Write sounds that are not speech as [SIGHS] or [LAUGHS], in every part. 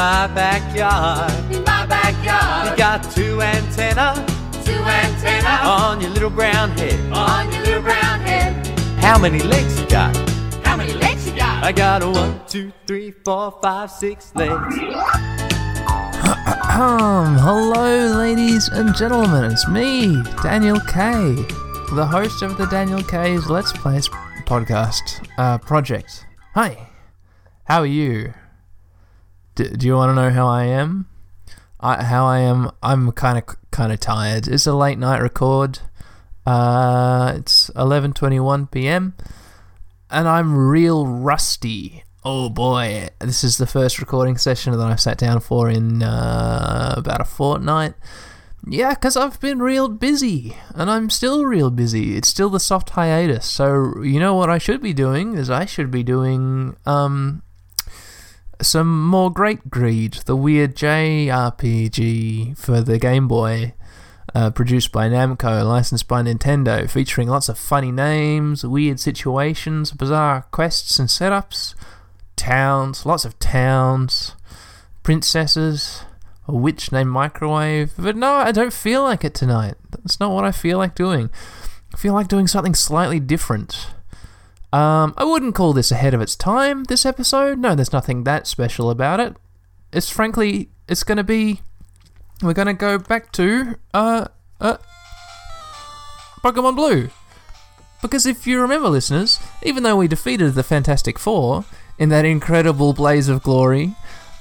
my backyard. In my backyard. You got two antenna two antenna on your little brown head. on your little brown head. How many legs you got? How many legs you got? I got a one, two, three, four, five, six legs. Um, hello, ladies and gentlemen. It's me, Daniel K, the host of the Daniel K's Let's Plays podcast uh, project. Hi, how are you? Do you want to know how I am? I, how I am? I'm kind of kind of tired. It's a late night record. Uh, it's 11:21 p.m. and I'm real rusty. Oh boy, this is the first recording session that I've sat down for in uh, about a fortnight. Yeah, because I've been real busy, and I'm still real busy. It's still the soft hiatus. So, you know what I should be doing is I should be doing um, some more Great Greed, the weird JRPG for the Game Boy, uh, produced by Namco, licensed by Nintendo, featuring lots of funny names, weird situations, bizarre quests and setups, towns, lots of towns, princesses, a witch named Microwave. But no, I don't feel like it tonight. That's not what I feel like doing. I feel like doing something slightly different. Um, I wouldn't call this ahead of its time, this episode. No, there's nothing that special about it. It's frankly, it's going to be. We're going to go back to. Uh, uh, Pokemon Blue. Because if you remember, listeners, even though we defeated the Fantastic Four in that incredible blaze of glory,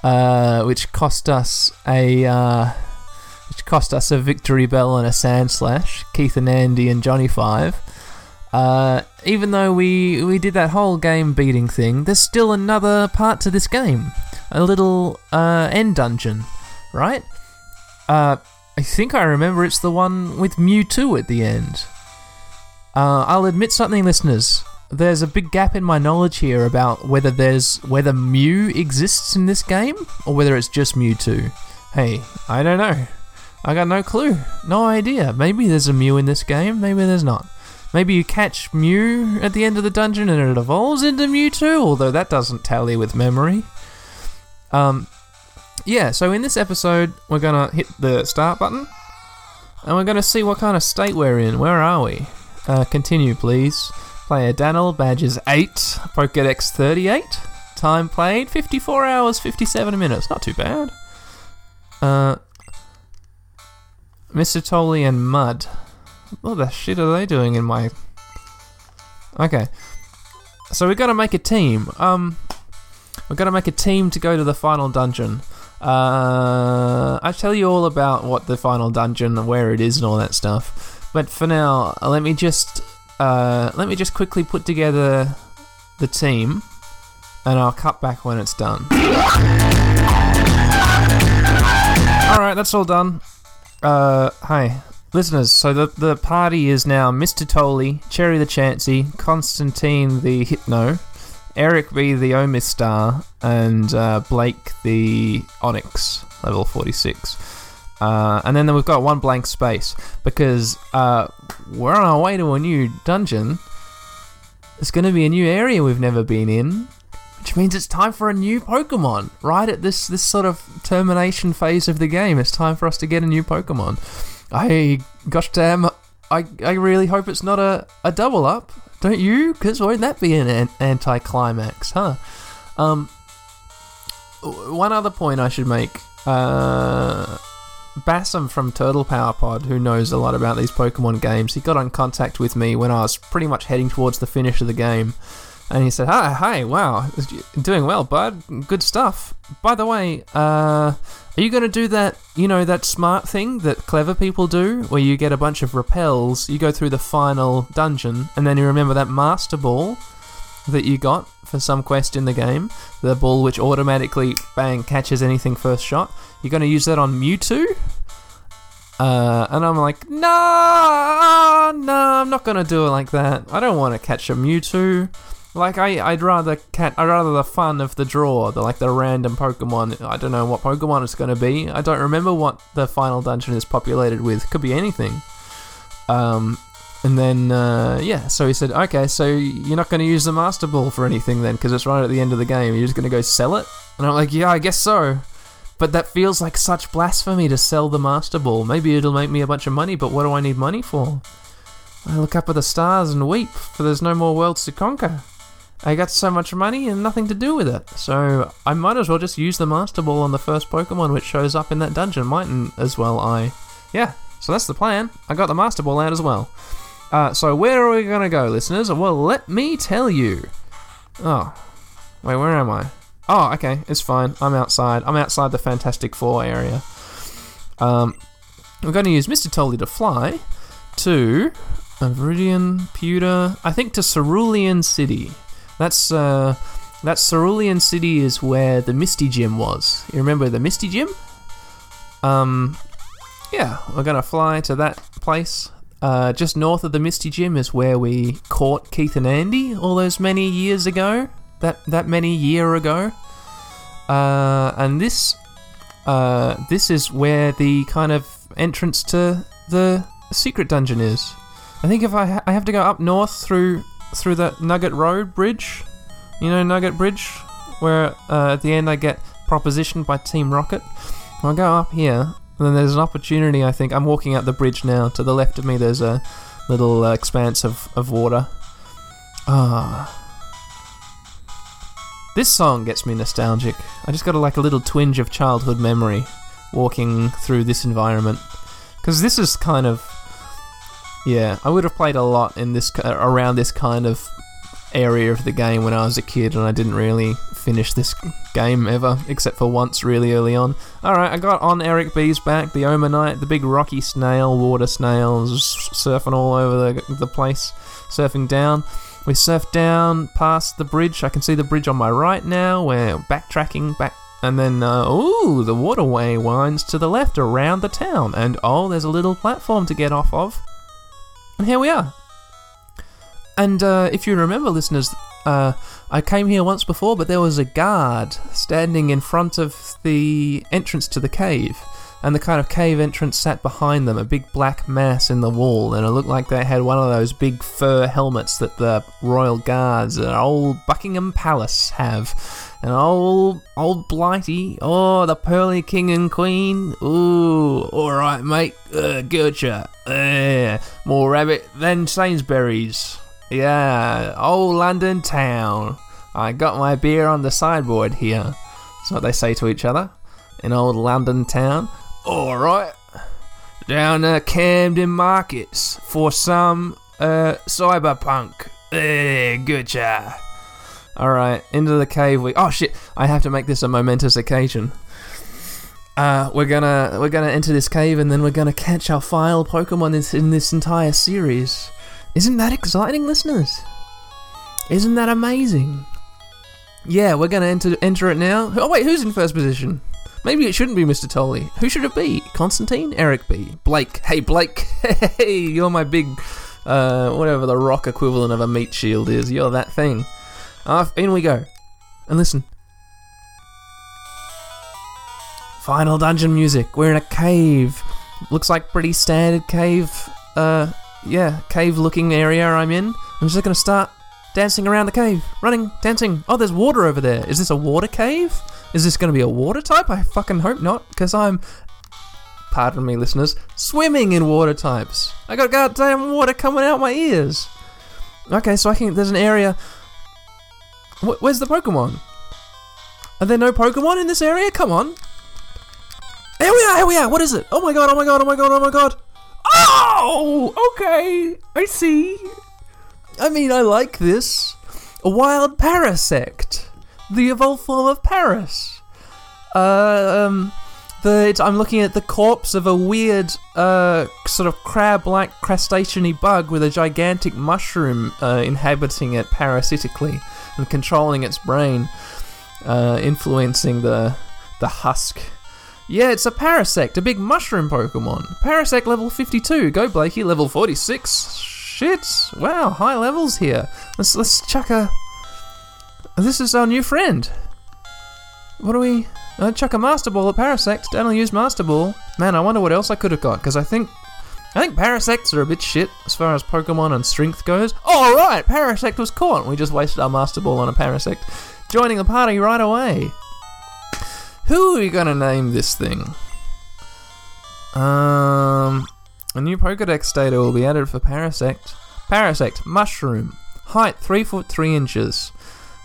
uh, which cost us a. Uh, which cost us a victory bell and a Sandslash, Keith and Andy and Johnny Five. Uh, even though we we did that whole game beating thing, there's still another part to this game, a little uh, end dungeon, right? Uh, I think I remember it's the one with Mewtwo at the end. Uh, I'll admit something, listeners. There's a big gap in my knowledge here about whether there's whether Mew exists in this game or whether it's just Mewtwo. Hey, I don't know. I got no clue, no idea. Maybe there's a Mew in this game, maybe there's not. Maybe you catch Mew at the end of the dungeon and it evolves into Mewtwo, although that doesn't tally with memory. Um, yeah, so in this episode, we're gonna hit the start button and we're gonna see what kind of state we're in. Where are we? Uh, continue, please. Player Daniel, badges 8, Pokedex 38. Time played 54 hours, 57 minutes. Not too bad. Uh, Mr. Tolley and Mud. What the shit are they doing in my. Okay. So we gotta make a team. Um, we gotta make a team to go to the final dungeon. Uh, I'll tell you all about what the final dungeon, and where it is, and all that stuff. But for now, let me just uh, let me just quickly put together the team, and I'll cut back when it's done. All right, that's all done. Uh, hi, listeners. So the the party is now Mr. Tolley, Cherry the Chansey, Constantine the Hypno, Eric B the Omastar, and uh, Blake the Onix, level forty six. Uh, and then we've got one blank space because uh, we're on our way to a new dungeon. It's going to be a new area we've never been in, which means it's time for a new Pokemon. Right at this this sort of termination phase of the game, it's time for us to get a new Pokemon. I gosh damn, I I really hope it's not a, a double up, don't you? Because won't that be an, an anticlimax, huh? Um, one other point I should make. Uh, Bassam from Turtle Power Pod, who knows a lot about these Pokemon games, he got in contact with me when I was pretty much heading towards the finish of the game. And he said, Hi, hi, wow, doing well, bud. Good stuff. By the way, uh, are you going to do that, you know, that smart thing that clever people do, where you get a bunch of repels, you go through the final dungeon, and then you remember that Master Ball that you got for some quest in the game, the ball which automatically, bang, catches anything first shot? You're going to use that on Mewtwo? Uh, and I'm like, nah, nah, I'm not gonna do it like that. I don't want to catch a Mewtwo. Like I, I'd rather cat. I'd rather the fun of the draw, the like the random Pokemon. I don't know what Pokemon it's gonna be. I don't remember what the final dungeon is populated with. Could be anything. Um, and then uh, yeah, so he said, okay, so you're not gonna use the Master Ball for anything then, because it's right at the end of the game. You're just gonna go sell it. And I'm like, yeah, I guess so. But that feels like such blasphemy to sell the Master Ball. Maybe it'll make me a bunch of money, but what do I need money for? I look up at the stars and weep, for there's no more worlds to conquer. I got so much money and nothing to do with it. So I might as well just use the Master Ball on the first Pokemon which shows up in that dungeon. Mightn't as well I. Yeah, so that's the plan. I got the Master Ball out as well. Uh, so where are we gonna go, listeners? Well, let me tell you. Oh, wait, where am I? Oh, okay, it's fine. I'm outside. I'm outside the Fantastic Four area. Um, we're going to use Mr. Tolly to fly to Viridian, Pewter, I think to Cerulean City. That's uh, that Cerulean City is where the Misty Gym was. You remember the Misty Gym? Um, yeah, we're gonna fly to that place. Uh, just north of the Misty Gym is where we caught Keith and Andy all those many years ago. That that many year ago. Uh, and this uh, this is where the kind of entrance to the secret dungeon is. I think if I ha- I have to go up north through through that Nugget Road Bridge, you know Nugget Bridge, where uh, at the end I get propositioned by Team Rocket. I'll go up here, and then there's an opportunity. I think I'm walking out the bridge now. To the left of me, there's a little uh, expanse of, of water. Ah. This song gets me nostalgic. I just got a, like a little twinge of childhood memory walking through this environment. Because this is kind of. Yeah, I would have played a lot in this around this kind of area of the game when I was a kid, and I didn't really finish this game ever, except for once really early on. Alright, I got on Eric B's back, the Omanyte, the big rocky snail, water snails, surfing all over the, the place, surfing down. We surfed down past the bridge. I can see the bridge on my right now. We're backtracking back. And then, uh, ooh, the waterway winds to the left around the town. And oh, there's a little platform to get off of. And here we are. And uh, if you remember, listeners, uh, I came here once before, but there was a guard standing in front of the entrance to the cave. And the kind of cave entrance sat behind them, a big black mass in the wall, and it looked like they had one of those big fur helmets that the royal guards at old Buckingham Palace have. And old old Blighty, oh the pearly king and queen, ooh, all right mate, uh, gotcha, uh, more rabbit than Sainsbury's, yeah, old London town. I got my beer on the sideboard here. That's what they say to each other in old London town. All right, down to Camden Markets for some uh, cyberpunk. Eh, gotcha. All right, into the cave we. Oh shit! I have to make this a momentous occasion. Uh, we're gonna we're gonna enter this cave and then we're gonna catch our final Pokemon in, this entire series. Isn't that exciting, listeners? Isn't that amazing? Yeah, we're gonna enter enter it now. Oh wait, who's in first position? Maybe it shouldn't be Mr. Tolley. Who should it be? Constantine? Eric B. Blake. Hey Blake. [LAUGHS] Hey, you're my big uh whatever the rock equivalent of a meat shield is. You're that thing. Off in we go. And listen. Final dungeon music. We're in a cave. Looks like pretty standard cave. Uh, yeah, cave looking area I'm in. I'm just gonna start dancing around the cave. Running, dancing. Oh, there's water over there. Is this a water cave? Is this gonna be a water type? I fucking hope not, because I'm. Pardon me, listeners. Swimming in water types. I got goddamn water coming out my ears. Okay, so I can. There's an area. Wh- where's the Pokemon? Are there no Pokemon in this area? Come on. Here we are, here we are. What is it? Oh my god, oh my god, oh my god, oh my god. Oh, okay. I see. I mean, I like this. A wild Parasect. The evolved form of Paras. Uh, um, the, I'm looking at the corpse of a weird, uh, sort of crab-like crustacean bug with a gigantic mushroom uh, inhabiting it parasitically and controlling its brain, uh, influencing the the husk. Yeah, it's a Parasect, a big mushroom Pokemon. Parasect level 52. Go Blakey, level 46. Shit. Wow, high levels here. Let's let's chuck a. This is our new friend. What do we? Uh, chuck a Master Ball at Parasect. Daniel used Master Ball. Man, I wonder what else I could have got because I think. I think Parasects are a bit shit as far as Pokemon and strength goes. Oh, right, Parasect was caught. We just wasted our Master Ball on a Parasect. Joining the party right away. Who are we gonna name this thing? Um, a new Pokedex data will be added for Parasect. Parasect mushroom, height three foot three inches.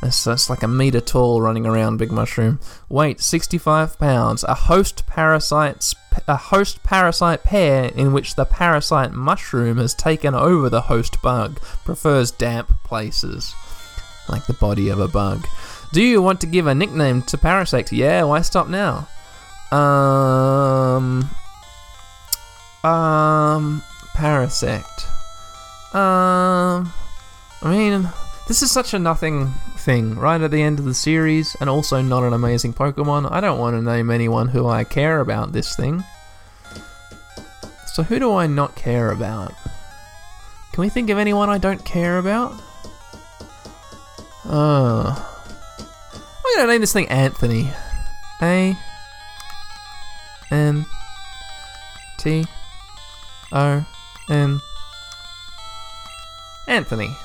That's, that's like a meter tall, running around, big mushroom. Weight 65 pounds. A host parasite, a host parasite pair in which the parasite mushroom has taken over the host bug. Prefers damp places, like the body of a bug. Do you want to give a nickname to Parasect? Yeah, why stop now? Um. Um. Parasect. Um. I mean, this is such a nothing thing right at the end of the series, and also not an amazing Pokemon. I don't want to name anyone who I care about this thing. So, who do I not care about? Can we think of anyone I don't care about? Uh. I'm gonna name this thing Anthony. A. N. T. O. N. Anthony.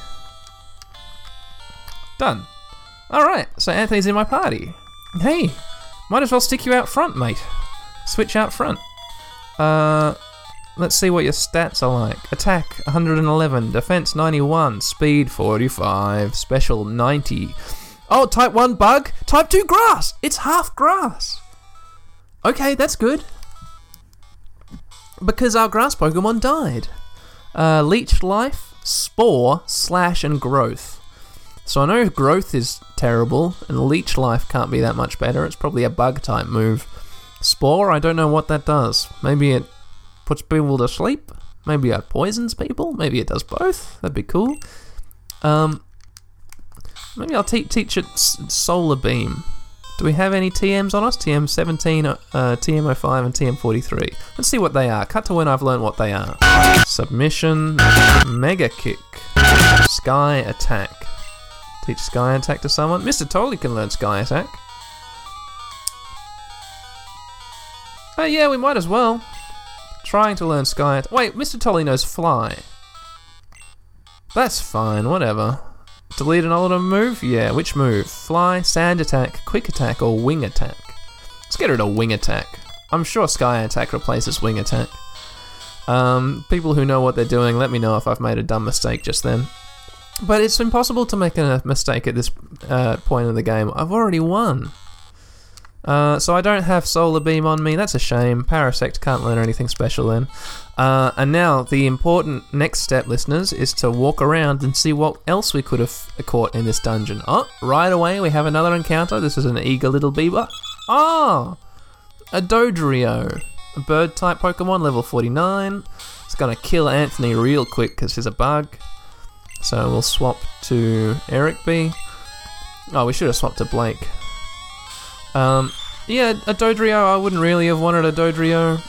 Done. Alright, so Anthony's in my party. Hey, might as well stick you out front, mate. Switch out front. Uh, let's see what your stats are like. Attack 111, defense 91, speed 45, special 90. Oh, type 1 bug, type 2 grass. It's half grass. Okay, that's good. Because our grass Pokemon died. Uh, leech life, spore, slash, and growth. So I know growth is terrible, and leech life can't be that much better. It's probably a bug type move. Spore, I don't know what that does. Maybe it puts people to sleep. Maybe it poisons people. Maybe it does both. That'd be cool. Um, maybe I'll te- teach it solar beam. Do we have any TMs on us? TM17, uh, TM05, and TM43. Let's see what they are. Cut to when I've learned what they are. Submission, Mega Kick, Sky Attack. Teach Sky Attack to someone. Mr. Tolly can learn Sky Attack. Oh yeah, we might as well. Trying to learn Sky Attack. Wait, Mr. Tolly knows Fly. That's fine, whatever. Delete an older move? Yeah, which move? Fly, Sand Attack, Quick Attack, or Wing Attack? Let's get rid of Wing Attack. I'm sure Sky Attack replaces Wing Attack. Um, people who know what they're doing, let me know if I've made a dumb mistake just then. But it's impossible to make a mistake at this uh, point in the game. I've already won. Uh, so I don't have Solar Beam on me. That's a shame. Parasect can't learn anything special then. Uh, and now the important next step, listeners, is to walk around and see what else we could have caught in this dungeon. Oh, right away we have another encounter. This is an eager little beaver. Oh, a Dodrio, a bird type Pokemon, level 49. It's gonna kill Anthony real quick because he's a bug. So we'll swap to Eric B. Oh, we should have swapped to Blake. Um, yeah, a Dodrio. I wouldn't really have wanted a Dodrio,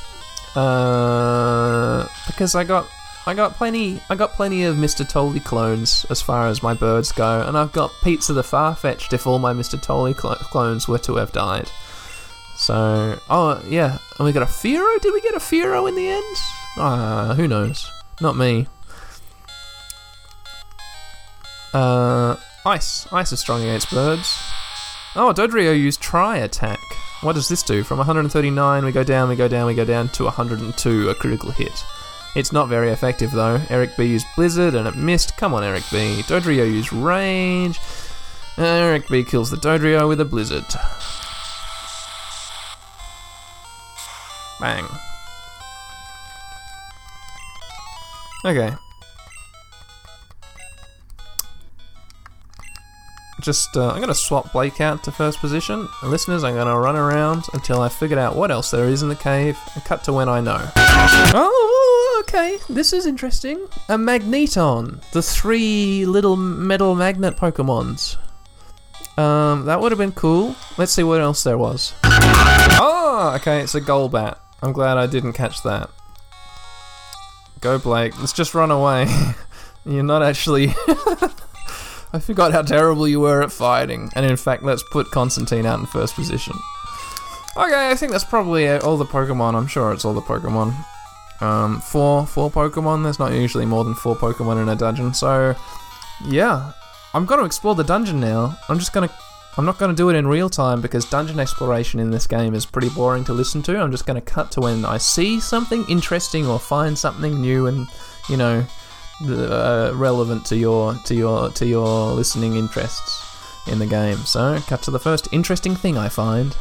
uh, because I got I got plenty I got plenty of Mr. Tolly clones as far as my birds go, and I've got Pizza the Farfetch'd if all my Mr. Tolly cl- clones were to have died. So, oh yeah, and we got a Fearow. Did we get a Fearow in the end? Ah, who knows? Not me. Uh, ice. Ice is strong against birds. Oh, Dodrio used Tri Attack. What does this do? From 139, we go down, we go down, we go down to 102, a critical hit. It's not very effective though. Eric B used Blizzard and it missed. Come on, Eric B. Dodrio used Rage. Eric B kills the Dodrio with a Blizzard. Bang. Okay. Just, uh, I'm gonna swap Blake out to first position. And listeners, I'm gonna run around until I figured out what else there is in the cave and cut to when I know. Oh, okay. This is interesting. A Magneton. The three little metal magnet Pokemons. Um, that would have been cool. Let's see what else there was. Oh, okay, it's a Golbat. I'm glad I didn't catch that. Go, Blake. Let's just run away. [LAUGHS] You're not actually. [LAUGHS] I forgot how terrible you were at fighting. And in fact, let's put Constantine out in first position. Okay, I think that's probably all the Pokemon. I'm sure it's all the Pokemon. Um, four, four Pokemon. There's not usually more than four Pokemon in a dungeon. So, yeah, I'm to explore the dungeon now. I'm just to I'm not to do it in real time because dungeon exploration in this game is pretty boring to listen to. I'm just to cut to when I see something interesting or find something new and, you know, uh, relevant to your to your to your listening interests in the game. So, cut to the first interesting thing I find.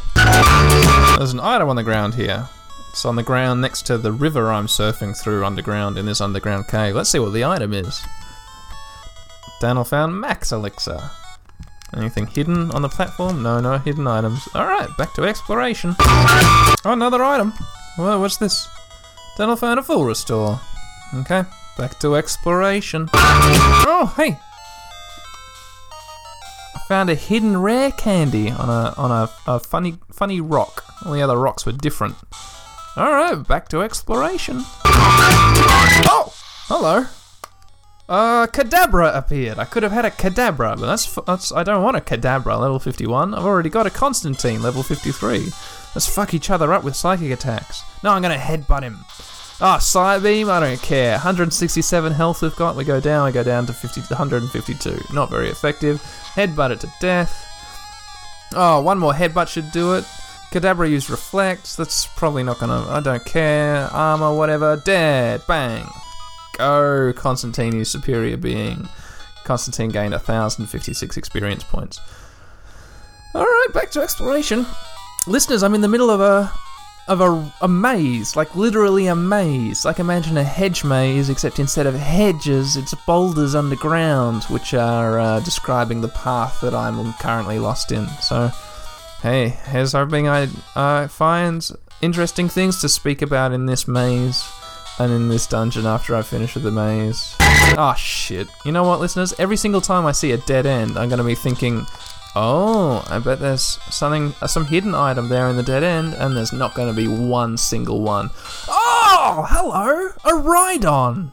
There's an item on the ground here. It's on the ground next to the river I'm surfing through underground in this underground cave. Let's see what the item is. Daniel found Max Elixir. Anything hidden on the platform? No, no hidden items. Alright, back to exploration. Oh, another item. Well, what's this? Daniel found a full restore. Okay, back to exploration. Oh, hey! I found a hidden rare candy on a on a, a funny funny rock. All the other rocks were different. Alright, back to exploration. Oh! Hello. Uh, Kadabra appeared. I could have had a Kadabra, but that's, that's I don't want a Kadabra level 51. I've already got a Constantine level 53. Let's fuck each other up with psychic attacks. No, I'm gonna headbutt him. Ah, oh, Psybeam, I don't care. 167 health we've got. We go down, we go down to 50, 152. Not very effective. Headbutt it to death. Oh, one more headbutt should do it. Kadabra used Reflect. That's probably not gonna. I don't care. Armor, whatever. Dead. Bang. Go. Constantine Superior Being. Constantine gained 1,056 experience points. Alright, back to exploration. Listeners, I'm in the middle of a. Of a, a maze, like literally a maze. Like imagine a hedge maze, except instead of hedges, it's boulders underground, which are uh, describing the path that I'm currently lost in. So, Hey, here's hoping I uh, find interesting things to speak about in this maze and in this dungeon after I finish with the maze. Oh shit. You know what, listeners? Every single time I see a dead end, I'm gonna be thinking, oh, I bet there's something, uh, some hidden item there in the dead end, and there's not gonna be one single one. Oh, hello! A Rhydon!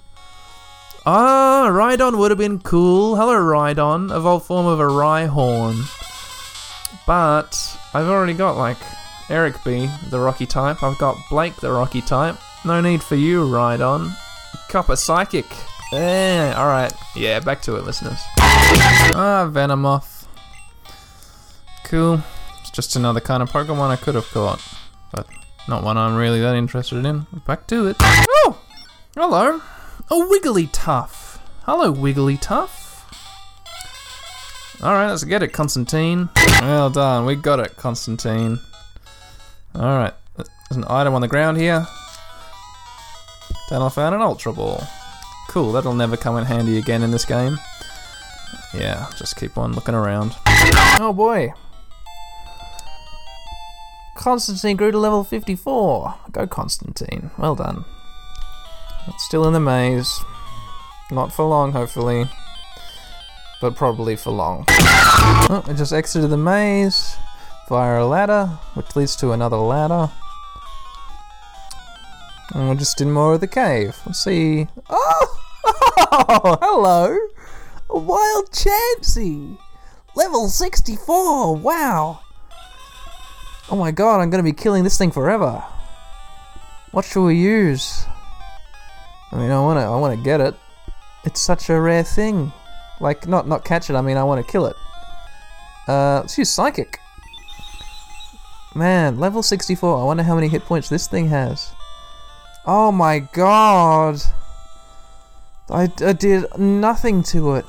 Ah, Rhydon would have been cool. Hello, Rhydon. Evolved form of a Rhyhorn. But I've already got like Eric B, the Rocky type. I've got Blake, the Rocky type. No need for you, Rhydon. Copper Psychic. Eh, alright. Yeah, back to it, listeners. Ah, Venomoth. Cool. It's just another kind of Pokemon I could have caught. But not one I'm really that interested in. Back to it. Oh! Hello. A Wigglytuff. Hello, Wigglytuff. Alright, let's get it, Constantine. Well done, we got it, Constantine. Alright, there's an item on the ground here. Then I found an Ultra Ball. Cool, that'll never come in handy again in this game. Yeah, just keep on looking around. Oh boy. Constantine grew to level 54. Go Constantine. Well done. It's still in the maze. Not for long, hopefully but probably for long. Oh, I just exited the maze via a ladder, which leads to another ladder. And we're just in more of the cave. Let's see. Oh! oh [LAUGHS] hello! Wild Chansey! Level 64! Wow! Oh my god, I'm gonna be killing this thing forever. What should we use? I mean, I wanna, I wanna get it. It's such a rare thing. Like, not not catch it, I mean I want to kill it. Uh, let's use Psychic. Man, level 64. I wonder how many hit points this thing has. Oh my god. I, I did nothing to it.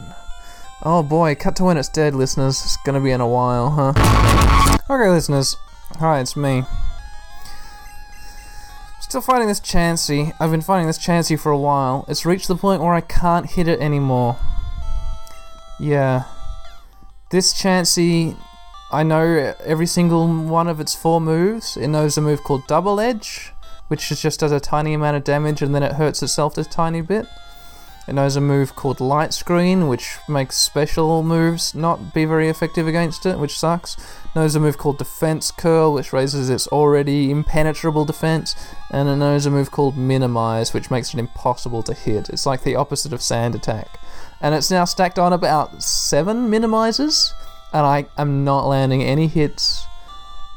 Oh boy, cut to when it's dead, listeners. It's gonna be in a while, huh? Okay, listeners. Hi, it's me. Still fighting this Chansey. I've been fighting this Chansey for a while. It's reached the point where I can't hit it anymore. Yeah. This Chansey, I know every single one of its four moves. It knows a move called Double Edge, which just does a tiny amount of damage and then it hurts itself a tiny bit. It knows a move called Light Screen, which makes special moves not be very effective against it, which sucks. Knows a move called Defense Curl, which raises its already impenetrable defense. And it knows a move called Minimize, which makes it impossible to hit. It's like the opposite of Sand Attack and it's now stacked on about seven minimizers, and I am not landing any hits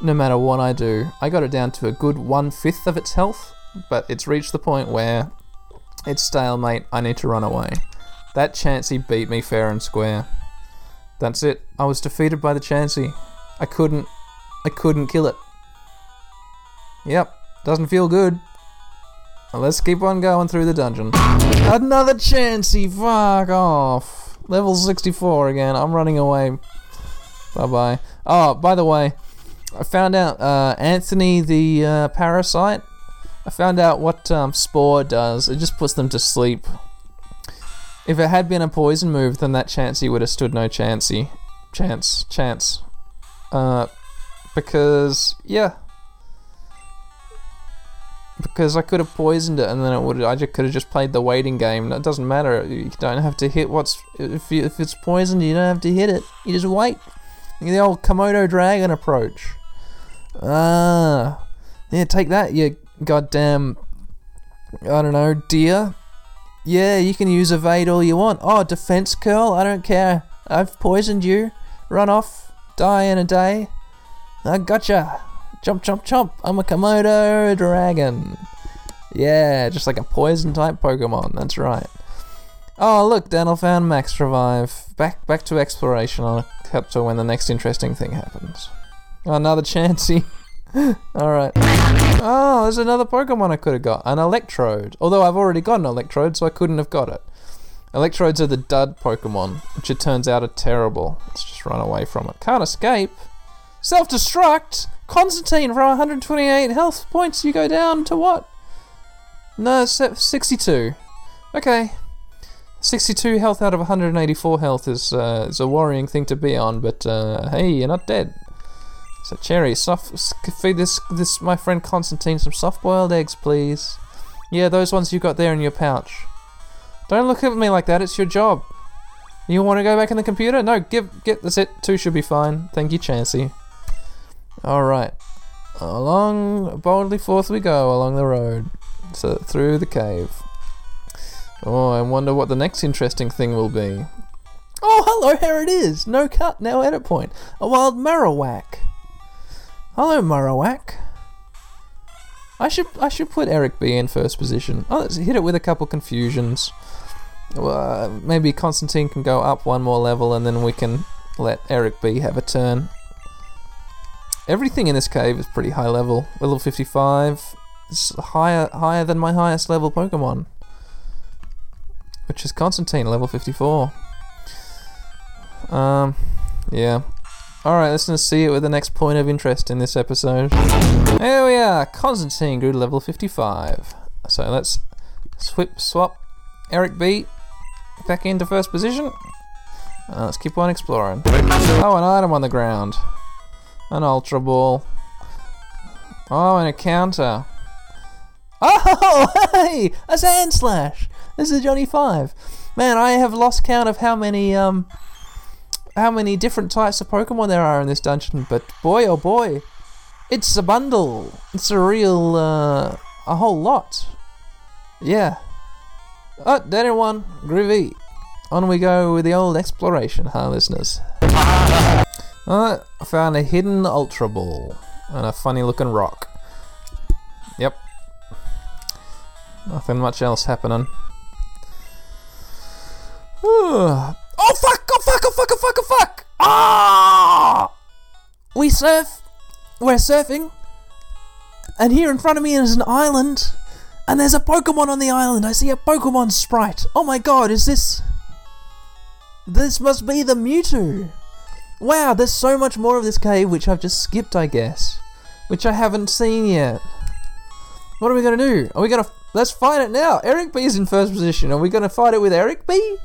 no matter what I do. I got it down to a good one fifth of its health, but it's reached the point where it's stalemate. I need to run away. That Chansey beat me fair and square. That's it. I was defeated by the Chansey. I couldn't. I couldn't kill it. Yep. Doesn't feel good. Let's keep on going through the dungeon. Another Chansey. Fuck off. Level 64 again. I'm running away. Bye bye. Oh, by the way, I found out uh, Anthony the uh, parasite. I found out what um, Spore does. It just puts them to sleep. If it had been a poison move, then that Chansey would have stood no chancey. Chance. Chance. Uh, because, yeah. Because I could have poisoned it and then it would I just could have just played the waiting game. It doesn't matter. You don't have to hit what's if you, if it's poisoned, you don't have to hit it. You just wait. The old Komodo dragon approach. Ah. Yeah, take that, you goddamn I don't know, deer. Yeah, you can use evade all you want. Oh, defense curl? I don't care. I've poisoned you. Run off. Die in a day. I gotcha. Chomp, chomp, chomp. I'm a Komodo dragon. Yeah, just like a poison type Pokemon. That's right. Oh, look, Daniel found Max Revive. Back, back to exploration. I'll cut to when the next interesting thing happens. Another [LAUGHS] Chansey. [GASPS] Alright. Oh, there's another Pokemon I could have got. An Electrode. Although I've already got an Electrode, so I couldn't have got it. Electrodes are the dud Pokemon, which it turns out are terrible. Let's just run away from it. Can't escape. Self destruct! Constantine, from 128 health points, you go down to what? No, 62. Okay. 62 health out of 184 health is, uh, is a worrying thing to be on, but uh, hey, you're not dead. So Cherry, soft, feed this this my friend Constantine some soft-boiled eggs, please. Yeah, those ones you got there in your pouch. Don't look at me like that. It's your job. You want to go back in the computer? No, give get that's it. Two should be fine. Thank you, Chansey. All right, along boldly forth we go along the road, so through the cave. Oh, I wonder what the next interesting thing will be. Oh, hello, here it is. No cut, now edit point. A wild Marowak. Hello, Marowak. I should I should put Eric B in first position. Oh, let's hit it with a couple confusions. Uh, maybe Constantine can go up one more level, and then we can let Eric B have a turn. Everything in this cave is pretty high level. Level 55. It's higher higher than my highest level Pokemon, which is Constantine, level 54. Um, yeah. Alright, let's see it with the next point of interest in this episode. There we are, Constantine grew to level 55. So let's swip swap Eric B back into first position. Uh, let's keep on exploring. Oh, an item on the ground. An Ultra Ball. Oh, an encounter. Oh, [LAUGHS] hey! A Sandslash! This is Johnny 5. Man, I have lost count of how many, um, how many different types of Pokemon there are in this dungeon, but boy oh boy, it's a bundle. It's a real, uh, a whole lot. Yeah. Oh, dead in one. Groovy. On we go with the old exploration, huh, listeners? Alright, I found a hidden Ultra Ball and a funny looking rock. Yep. Nothing much else happening. [SIGHS] oh fuck! Oh fuck! Oh fuck! Oh fuck! Oh fuck! Ah! We surf. We're surfing. And here in front of me is an island. And there's a Pokemon on the island. I see a Pokemon sprite. Oh my god, is this. This must be the Mewtwo. Wow, there's so much more of this cave which I've just skipped, I guess. Which I haven't seen yet. What are we gonna do? Are we gonna. Let's fight it now. Eric B is in first position. Are we gonna fight it with Eric B?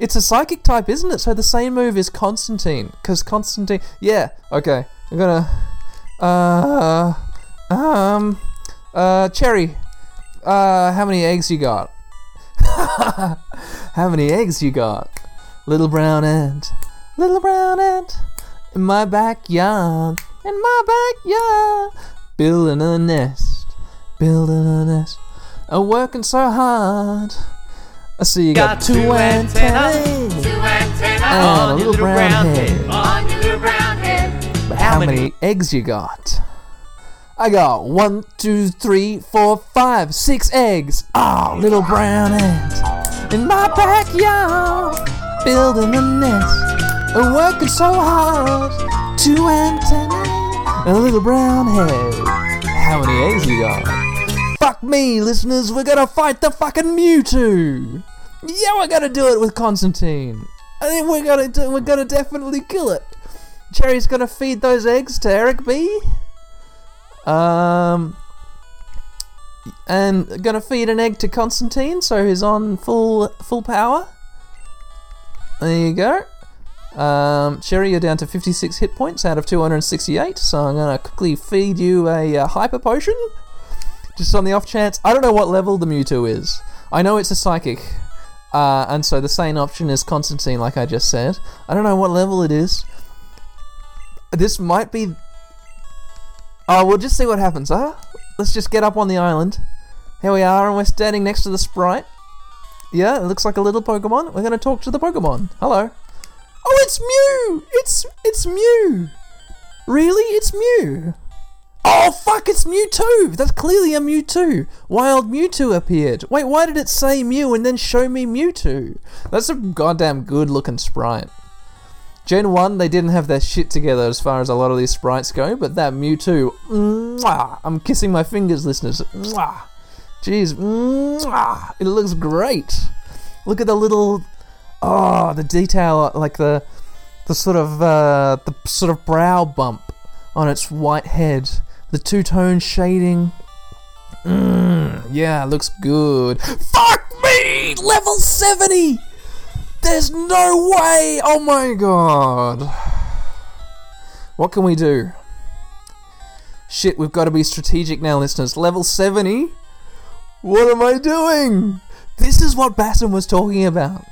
It's a psychic type, isn't it? So the same move is Constantine. Because Constantine. Yeah, okay. I'm gonna. Uh. Um. Uh. Cherry. Uh. How many eggs you got? [LAUGHS] how many eggs you got? Little brown ant. Little brown ant. In my backyard. In my backyard. Building a nest. Building a nest. I'm working so hard. I see you got, Got two, two antennae. antennae. Two antennas on your little brown brown head. head. on your little brown head. But how many eggs you got? I got one, two, three, four, five, six eggs. Ah, little brown ant in my backyard, building a nest. and working so hard. Two antennae and a little brown head. How many eggs you got? Fuck me, listeners, we're gonna fight the fucking Mewtwo! Yeah, we're gonna do it with Constantine. I think we're gonna do, we're gonna definitely kill it. Cherry's gonna feed those eggs to Eric B. Um, and gonna feed an egg to Constantine, so he's on full full power. There you go. Um, Cherry, you're down to 56 hit points out of 268, so I'm gonna quickly feed you a uh, hyper potion, just on the off chance. I don't know what level the Mewtwo is. I know it's a psychic, uh, and so the same option is Constantine, like I just said. I don't know what level it is. This might be. Oh, we'll just see what happens, huh? Let's just get up on the island. Here we are, and we're standing next to the sprite. Yeah, it looks like a little Pokemon. We're gonna talk to the Pokemon. Hello. Oh, it's Mew! It's it's Mew. Really, it's Mew. Oh fuck! It's Mewtwo. That's clearly a Mewtwo. Wild Mewtwo appeared. Wait, why did it say Mew and then show me Mewtwo? That's a goddamn good-looking sprite. Gen 1, they didn't have their shit together as far as a lot of these sprites go, but that Mewtwo, mwah, I'm kissing my fingers, listeners. Mwah. Jeez, mwah, it looks great. Look at the little, oh, the detail, like the, the sort of, uh, the sort of brow bump on its white head, the two-tone shading. Mm, yeah, looks good. Fuck me! Level 70! There's no way! Oh my god. What can we do? Shit, we've got to be strategic now, listeners. Level 70? What am I doing? This is what Bassam was talking about.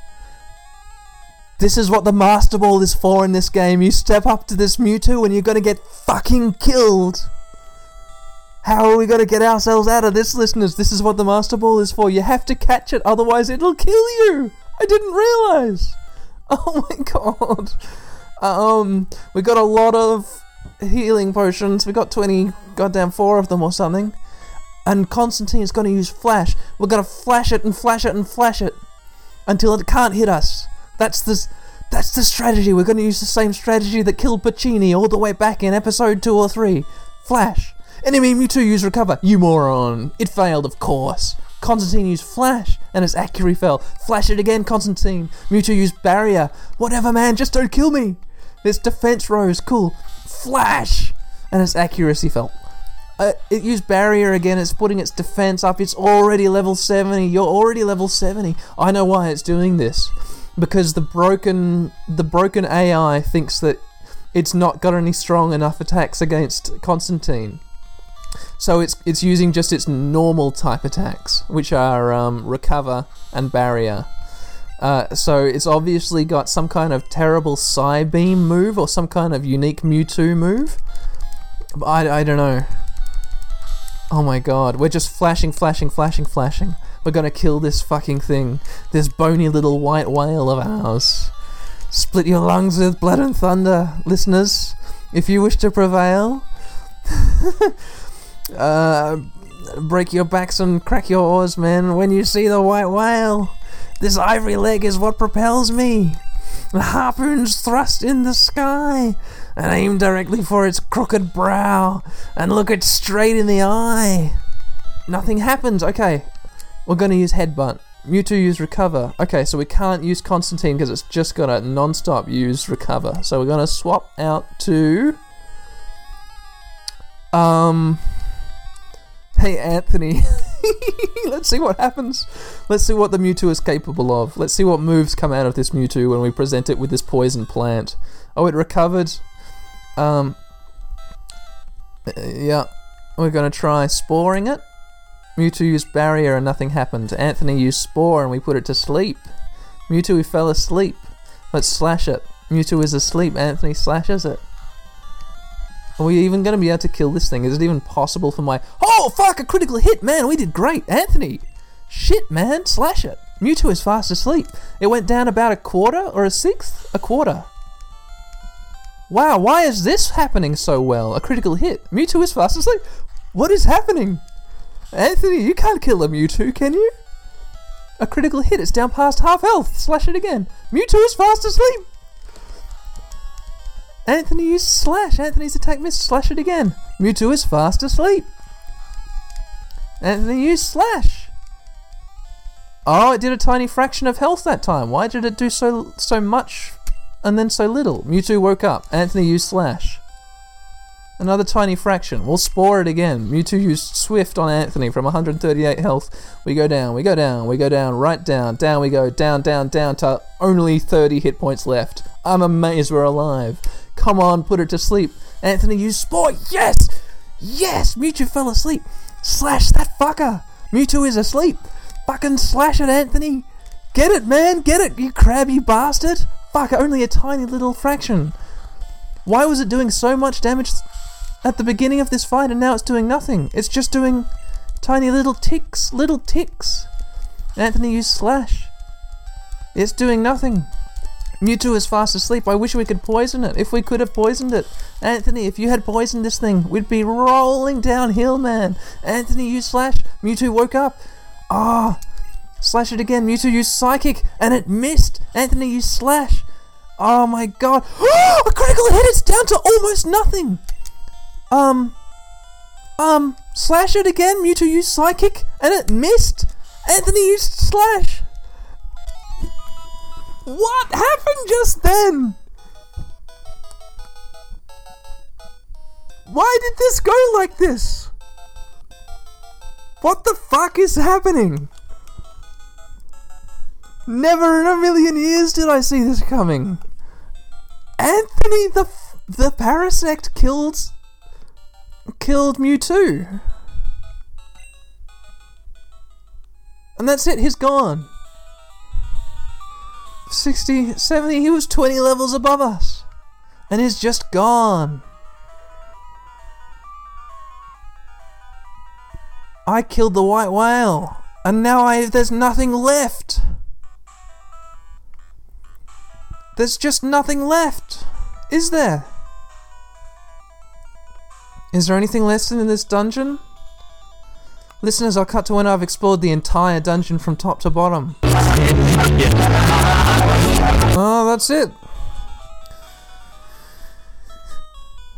This is what the Master Ball is for in this game. You step up to this Mewtwo and you're gonna get fucking killed. How are we gonna get ourselves out of this, listeners? This is what the Master Ball is for. You have to catch it, otherwise it'll kill you. I didn't realize. [LAUGHS] Oh my god. Um, we got a lot of healing potions. We got 20 goddamn four of them or something. And Constantine is going to use flash. We're going to flash it and flash it and flash it until it can't hit us. That's the that's the strategy. We're going to use the same strategy that killed Pacini all the way back in episode 2 or 3. Flash. Enemy Mewtwo use recover. You moron. It failed, of course. Constantine used Flash, and its accuracy fell. Flash it again, Constantine. Mewtwo used Barrier. Whatever, man, just don't kill me. Its defense rose. Cool. Flash! And its accuracy fell. Uh, it used Barrier again. It's putting its defense up. It's already level 70. You're already level 70. I know why it's doing this. Because the broken the broken AI thinks that it's not got any strong enough attacks against Constantine. So it's it's using just its normal type attacks, which are um, recover and barrier. Uh, so it's obviously got some kind of terrible Psy Beam move or some kind of unique Mewtwo move. I, I don't know. Oh my god, we're just flashing, flashing, flashing, flashing. We're gonna kill this fucking thing. This bony little white whale of ours. Split your lungs with blood and thunder, listeners, if you wish to prevail. [LAUGHS] uh, break your backs and crack your oars, man, when you see the white whale. This ivory leg is what propels me. The harpoon's thrust in the sky and aim directly for its crooked brow and look it straight in the eye. Nothing happens. Okay, we're going to use headbutt. Mewtwo use recover. Okay, so we can't use Constantine because it's just going to non-stop use recover. So we're going to swap out to um Hey Anthony. [LAUGHS] Let's see what happens. Let's see what the Mewtwo is capable of. Let's see what moves come out of this Mewtwo when we present it with this poison plant. Oh, it recovered. Um uh, yeah. We're to try sporing it. Mewtwo used barrier and nothing happened. Anthony used spore and we put it to sleep. Mewtwo fell asleep. Let's slash it. Mewtwo is asleep. Anthony slashes it. Are we even going to be able to kill this thing? Is it even possible for my... Oh, fuck! A critical hit! Man, we did great! Anthony! Shit, man! Slash it! Mewtwo is fast asleep. It went down about a quarter or a sixth? A quarter. Wow, why is this happening so well? A critical hit. Mewtwo is fast asleep. What is happening? Anthony, you can't kill a Mewtwo, can you? A critical hit. It's down past half health. Slash it again. Mewtwo is fast asleep. Anthony used slash. Anthony's attack missed. Slash it again. Mewtwo is fast asleep. Anthony used slash. Oh, it did a tiny fraction of health that time. Why did it do so so much and then so little? Mewtwo woke up. Anthony used slash. Another tiny fraction. We'll spore it again. Mewtwo used Swift on Anthony from 138 health. We go down, we go down, we go down, right down, down we go, down, down, down to only 30 hit points left. I'm amazed we're alive. Come on, put her to sleep. Anthony used Spore. Yes! Yes! Mewtwo fell asleep. Slash that fucker. Mewtwo is asleep. Fucking slash it, Anthony. Get it, man. Get it, you crabby bastard. Fuck, only a tiny little fraction. Why was it doing so much damage at the beginning of this fight and now it's doing nothing? It's just doing tiny little ticks, little ticks. Anthony used slash. It's doing nothing. Mewtwo is fast asleep. I wish we could poison it. If we could have poisoned it. Anthony, if you had poisoned this thing, we'd be rolling downhill, man. Anthony used Slash. Mewtwo woke up. Ah. Slash it again. Mewtwo used Psychic, and it missed. Anthony used Slash. Oh my god. [GASPS] a critical hit! It's down to almost nothing! Um. Um. Slash it again. Mewtwo used Psychic, and it missed. Anthony used Slash. What happened just then? Why did this go like this? What the fuck is happening? Never in a million years did I see this coming. Anthony the the Parasect killed killed Mewtwo. And that's it, he's gone. 60, 70, he was 20 levels above us. And he's just gone. I killed the white whale. And now I there's nothing left. There's just nothing left. Is there? Is there anything left in this dungeon? Listeners, I'll cut to when I've explored the entire dungeon from top to bottom. Oh, [LAUGHS] that's it.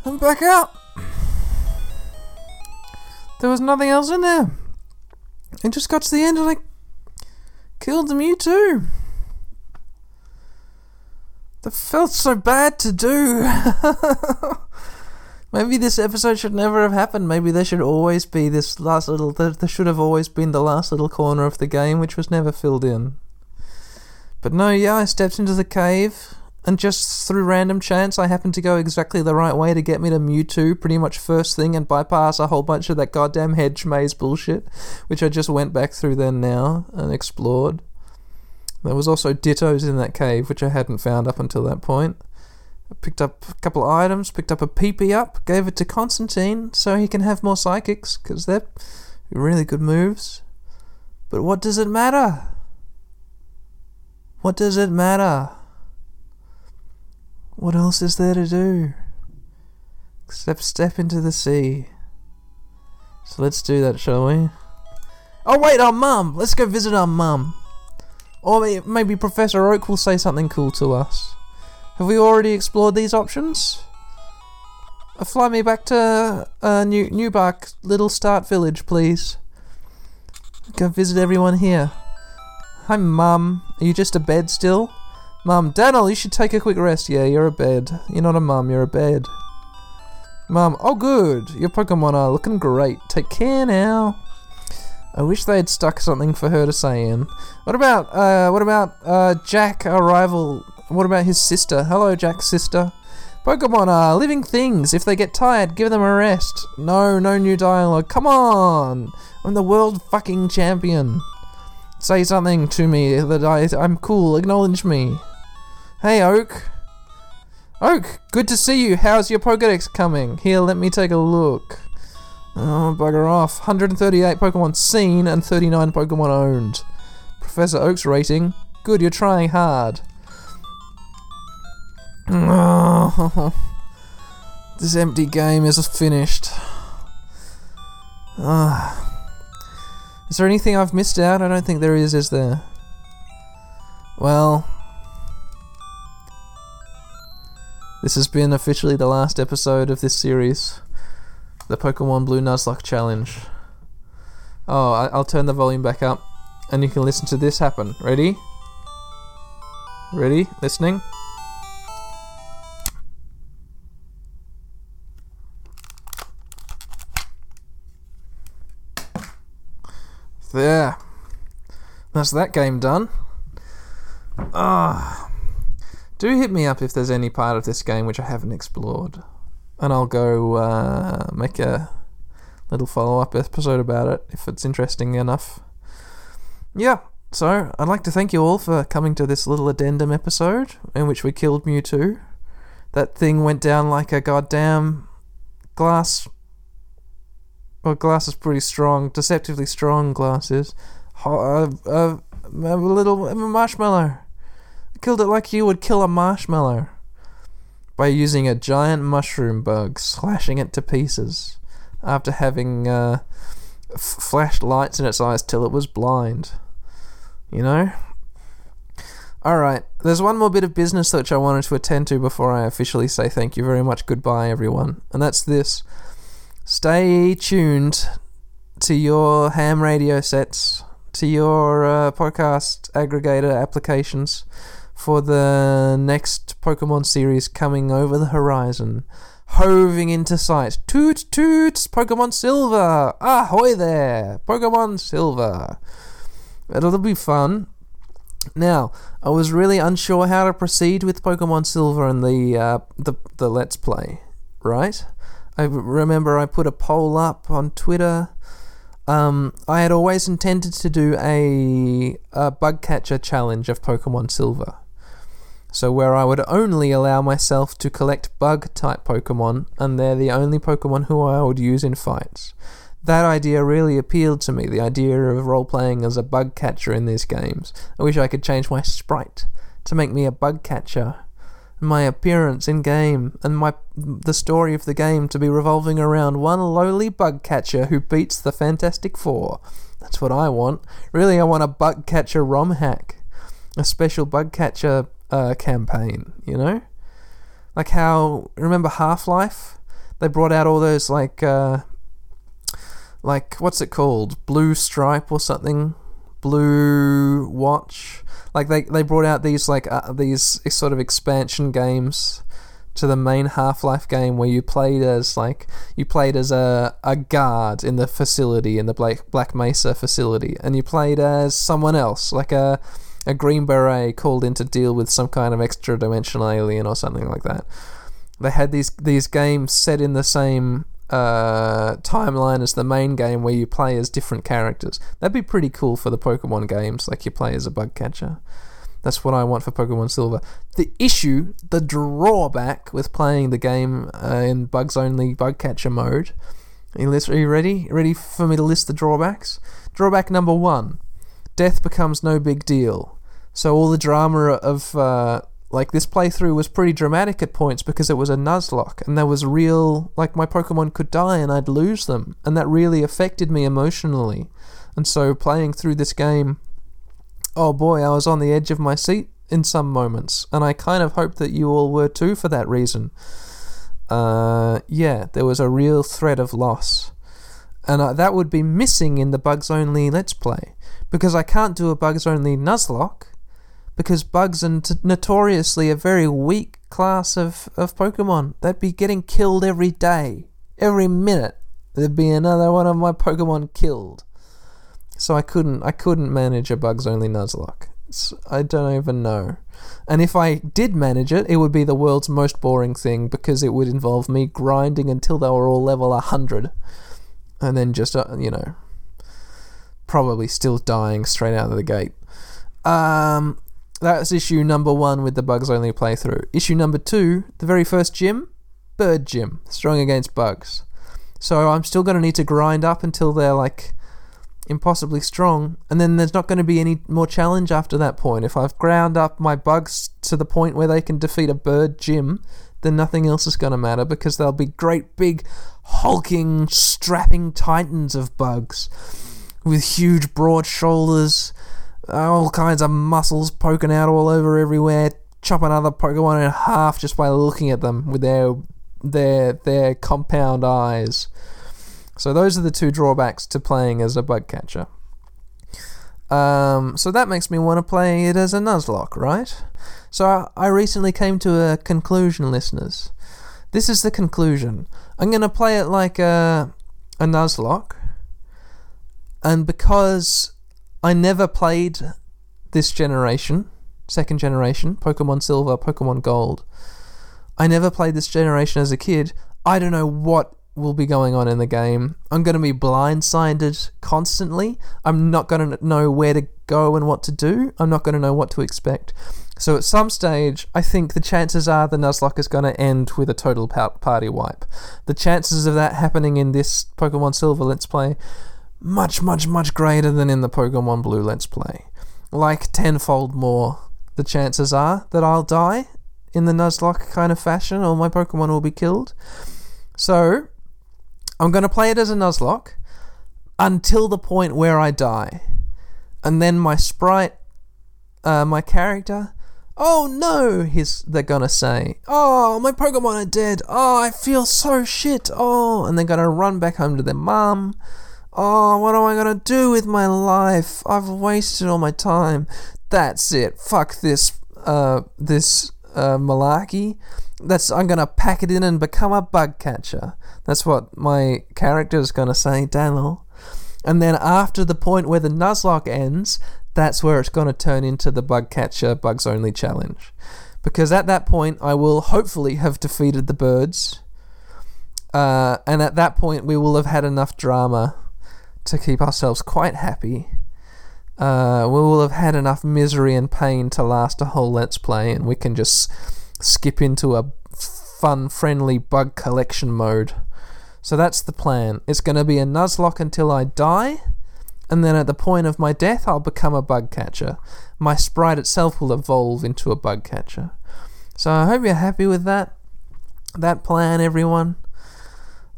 I'm back out. There was nothing else in there. I just got to the end and I killed the Mewtwo. That felt so bad to do. [LAUGHS] Maybe this episode should never have happened. Maybe there should always be this last little. There, there should have always been the last little corner of the game, which was never filled in. But no, yeah, I stepped into the cave, and just through random chance, I happened to go exactly the right way to get me to Mewtwo, pretty much first thing, and bypass a whole bunch of that goddamn hedge maze bullshit, which I just went back through then now and explored. There was also dittos in that cave, which I hadn't found up until that point. Picked up a couple of items, picked up a PP Up, gave it to Constantine so he can have more psychics, because they're really good moves. But what does it matter? What does it matter? What else is there to do? Except step into the sea. So let's do that, shall we? Oh, wait, our mum! Let's go visit our mum. Or maybe Professor Oak will say something cool to us. Have we already explored these options? Uh, fly me back to uh, New Newbark, Little Start Village, please. Go visit everyone here. Hi, Mum. Are you just a bed still? Mum, Daniel, you should take a quick rest. Yeah, you're a bed. You're not a mum, you're a bed. Mum, oh good. Your Pokemon are looking great. Take care now. I wish they had stuck something for her to say in. What about, uh, what about, uh, Jack, our rival? What about his sister? Hello, Jack's sister. Pokemon are living things. If they get tired, give them a rest. No, no new dialogue. Come on! I'm the world fucking champion. Say something to me that I, I'm cool. Acknowledge me. Hey, Oak. Oak, good to see you. How's your Pokedex coming? Here, let me take a look. Oh, bugger off. 138 Pokemon seen and 39 Pokemon owned. Professor Oak's rating. Good, you're trying hard. Oh, this empty game is finished. Ah. Is there anything I've missed out? I don't think there is, is there? Well. This has been officially the last episode of this series, the Pokemon Blue Nuzlocke Challenge. Oh, I- I'll turn the volume back up, and you can listen to this happen. Ready? Ready? Listening? There. That's that game done. Ah. Do hit me up if there's any part of this game which I haven't explored. And I'll go uh, make a little follow up episode about it if it's interesting enough. Yeah, so I'd like to thank you all for coming to this little addendum episode in which we killed Mewtwo. That thing went down like a goddamn glass. Well, glass is pretty strong, deceptively strong glass is. Ho- uh, uh, a little a marshmallow. Killed it like you would kill a marshmallow. By using a giant mushroom bug, slashing it to pieces. After having uh, f- flashed lights in its eyes till it was blind. You know? Alright, there's one more bit of business which I wanted to attend to before I officially say thank you very much, goodbye, everyone. And that's this. Stay tuned to your ham radio sets, to your uh, podcast aggregator applications for the next Pokemon series coming over the horizon. Hoving into sight. Toot toots! Pokemon Silver! Ahoy there! Pokemon Silver! It'll be fun. Now, I was really unsure how to proceed with Pokemon Silver and the uh, the the Let's Play, right? I remember I put a poll up on Twitter. Um, I had always intended to do a, a bug catcher challenge of Pokemon Silver. So, where I would only allow myself to collect bug type Pokemon, and they're the only Pokemon who I would use in fights. That idea really appealed to me, the idea of role playing as a bug catcher in these games. I wish I could change my sprite to make me a bug catcher. My appearance in game and my the story of the game to be revolving around one lowly bug catcher who beats the Fantastic Four. That's what I want. Really, I want a bug catcher ROM hack, a special bug catcher uh, campaign. You know, like how remember Half Life? They brought out all those like uh, like what's it called? Blue Stripe or something? Blue Watch. Like they they brought out these like uh, these sort of expansion games to the main Half-Life game where you played as like you played as a, a guard in the facility in the Black Black Mesa facility and you played as someone else like a a green beret called in to deal with some kind of extra dimensional alien or something like that. They had these these games set in the same uh, timeline as the main game where you play as different characters. That'd be pretty cool for the Pokemon games, like you play as a bug catcher. That's what I want for Pokemon Silver. The issue, the drawback with playing the game uh, in bugs only bug catcher mode. Are you, ready? Ready for me to list the drawbacks? Drawback number one death becomes no big deal. So all the drama of uh, like this playthrough was pretty dramatic at points because it was a Nuzlocke and there was real like my Pokemon could die and I'd lose them and that really affected me emotionally. And so playing through this game, oh boy, I was on the edge of my seat in some moments and I kind of hope that you all were too for that reason. Uh, yeah, there was a real threat of loss. And uh, that would be missing in the Bugs Only Let's Play because I can't do a Bugs Only Nuzlocke because bugs are t- notoriously a very weak class of, of Pokemon. They'd be getting killed every day. Every minute there'd be another one of my Pokemon killed. So I couldn't I couldn't manage a bugs only Nuzlocke. It's, I don't even know. And if I did manage it, it would be the world's most boring thing because it would involve me grinding until they were all level 100 and then just uh, you know probably still dying straight out of the gate. Um that's issue number one with the bugs only playthrough. Issue number two, the very first gym, bird gym, strong against bugs. So I'm still going to need to grind up until they're like impossibly strong, and then there's not going to be any more challenge after that point. If I've ground up my bugs to the point where they can defeat a bird gym, then nothing else is going to matter because they'll be great big, hulking, strapping titans of bugs with huge, broad shoulders all kinds of muscles poking out all over everywhere, chop another Pokemon in half just by looking at them with their their their compound eyes. So those are the two drawbacks to playing as a bug catcher. Um, so that makes me want to play it as a Nuzlocke, right? So I recently came to a conclusion, listeners. This is the conclusion. I'm going to play it like a, a Nuzlocke, and because I never played this generation, second generation, Pokemon Silver, Pokemon Gold, I never played this generation as a kid. I don't know what will be going on in the game. I'm going to be blindsided constantly. I'm not going to know where to go and what to do. I'm not going to know what to expect. So at some stage, I think the chances are the Nuzlocke is going to end with a total party wipe. The chances of that happening in this Pokemon Silver Let's Play, much, much, much greater than in the Pokemon Blue Let's Play. Like tenfold more. The chances are that I'll die in the Nuzlocke kind of fashion, or my Pokemon will be killed. So, I'm going to play it as a Nuzlocke until the point where I die. And then my sprite, uh, my character, oh no, he's, they're going to say, oh, my Pokemon are dead. Oh, I feel so shit. Oh, and they're going to run back home to their mum. Oh, what am I to do with my life? I've wasted all my time. That's it. Fuck this, uh, this uh, malarkey. That's I'm gonna pack it in and become a bug catcher. That's what my character is gonna say, Daniel. And then after the point where the Nuzlocke ends, that's where it's gonna turn into the bug catcher bugs only challenge. Because at that point, I will hopefully have defeated the birds. Uh, and at that point, we will have had enough drama to keep ourselves quite happy uh, we will have had enough misery and pain to last a whole Let's Play, and we can just skip into a fun, friendly bug collection mode. So that's the plan. It's going to be a Nuzlocke until I die, and then at the point of my death, I'll become a bug catcher. My sprite itself will evolve into a bug catcher. So I hope you're happy with that. That plan, everyone.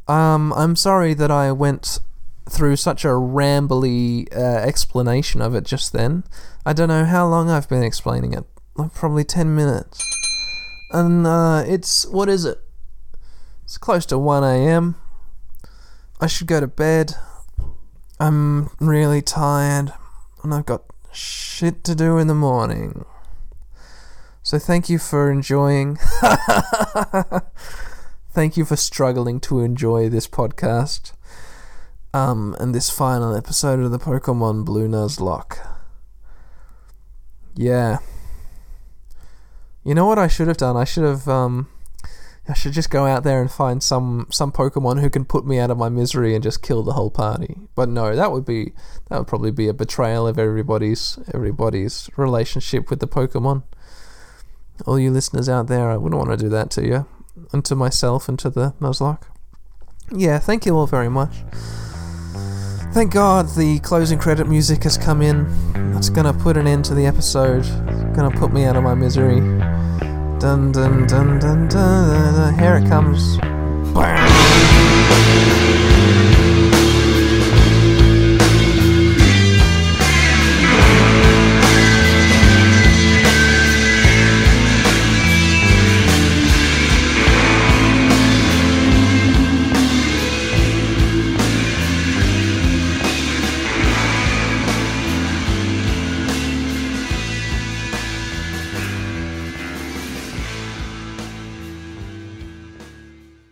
Um, I'm sorry that I went through such a rambly uh, explanation of it just then. I don't know how long I've been explaining it. Like probably 10 minutes. And uh, it's. What is it? It's close to 1 a.m. I should go to bed. I'm really tired. And I've got shit to do in the morning. So thank you for enjoying. [LAUGHS] thank you for struggling to enjoy this podcast um, and this final episode of the Pokemon Blue Nuzlocke. Yeah. You know what I should have done? I should have um I should just go out there and find some some Pokemon who can put me out of my misery and just kill the whole party. But no, that would be that would probably be a betrayal of everybody's everybody's relationship with the Pokemon. All you listeners out there, I wouldn't want to do that to you. And to myself and to the Nuzlocke. Yeah, thank you all very much. Thank God the closing credit music has come in. That's gonna put an end to the episode. It's Gonna put me out of my misery. Dun dun dun dun dun. dun, dun. Here it comes.